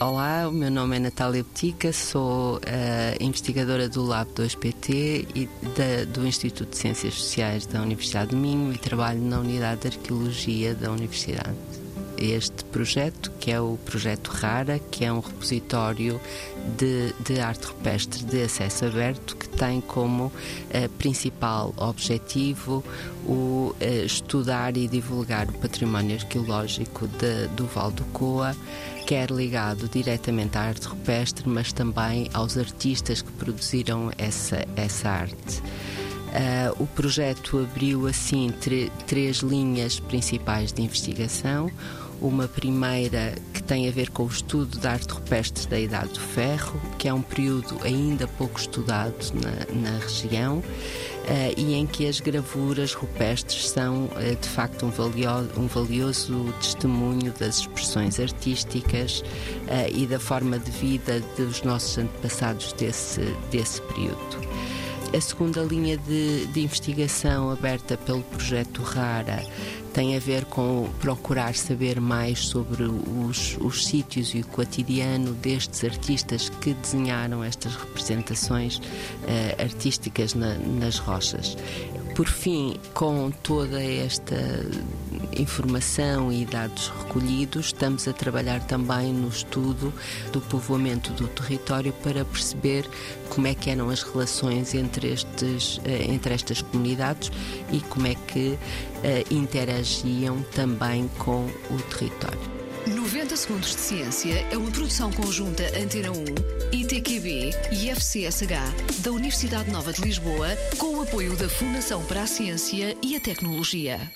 Olá, o meu nome é Natália Betica, sou uh, investigadora do Lab 2PT e da, do Instituto de Ciências Sociais da Universidade do Minho e trabalho na Unidade de Arqueologia da Universidade este projeto, que é o projeto RARA, que é um repositório de, de arte rupestre de acesso aberto, que tem como uh, principal objetivo o uh, estudar e divulgar o património arqueológico de, do Val do Coa, quer ligado diretamente à arte rupestre, mas também aos artistas que produziram essa, essa arte. Uh, o projeto abriu assim três linhas principais de investigação. Uma primeira que tem a ver com o estudo da arte rupestre da Idade do Ferro, que é um período ainda pouco estudado na, na região. Uh, e em que as gravuras rupestres são uh, de facto um valioso, um valioso, testemunho das expressões artísticas uh, e da forma de vida dos nossos antepassados desse, desse período. A segunda linha de, de investigação aberta pelo projeto RARA tem a ver com procurar saber mais sobre os, os sítios e o cotidiano destes artistas que desenharam estas representações uh, artísticas na, nas rochas. Por fim, com toda esta informação e dados recolhidos, estamos a trabalhar também no estudo do povoamento do território para perceber como é que eram as relações entre, estes, eh, entre estas comunidades e como é que uh, interagiam também com o território. 90 Segundos de Ciência é uma produção conjunta Antena 1, ITQB e FCSH da Universidade Nova de Lisboa, com o apoio da Fundação para a Ciência e a Tecnologia.